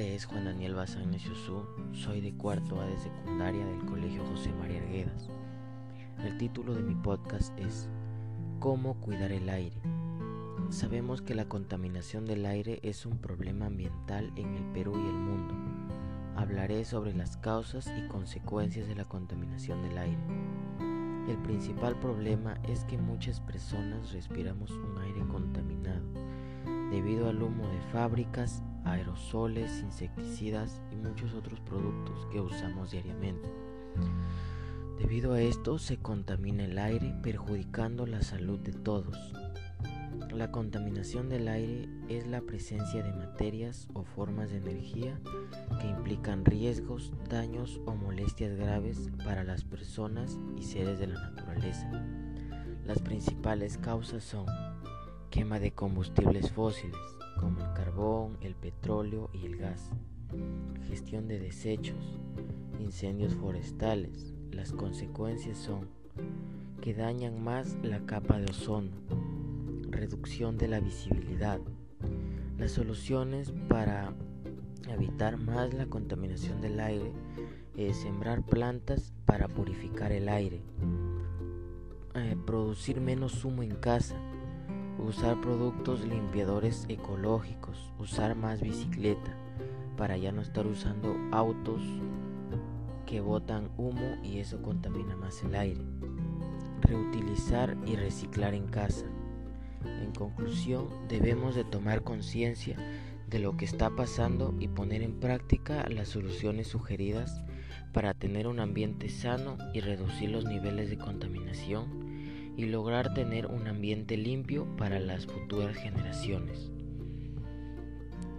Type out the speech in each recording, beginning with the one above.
es Juan Daniel Bazán Neciosú, soy de cuarto A de secundaria del Colegio José María Arguedas. El título de mi podcast es ¿Cómo cuidar el aire? Sabemos que la contaminación del aire es un problema ambiental en el Perú y el mundo. Hablaré sobre las causas y consecuencias de la contaminación del aire. El principal problema es que muchas personas respiramos un aire contaminado debido al humo de fábricas, aerosoles, insecticidas y muchos otros productos que usamos diariamente. Debido a esto se contamina el aire perjudicando la salud de todos. La contaminación del aire es la presencia de materias o formas de energía que implican riesgos, daños o molestias graves para las personas y seres de la naturaleza. Las principales causas son quema de combustibles fósiles como el carbón, el petróleo y el gas, gestión de desechos, incendios forestales. Las consecuencias son que dañan más la capa de ozono, reducción de la visibilidad. Las soluciones para evitar más la contaminación del aire es sembrar plantas para purificar el aire, eh, producir menos humo en casa, usar productos limpiadores ecológicos, usar más bicicleta para ya no estar usando autos que botan humo y eso contamina más el aire. Reutilizar y reciclar en casa. En conclusión, debemos de tomar conciencia de lo que está pasando y poner en práctica las soluciones sugeridas para tener un ambiente sano y reducir los niveles de contaminación y lograr tener un ambiente limpio para las futuras generaciones.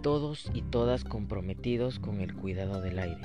Todos y todas comprometidos con el cuidado del aire.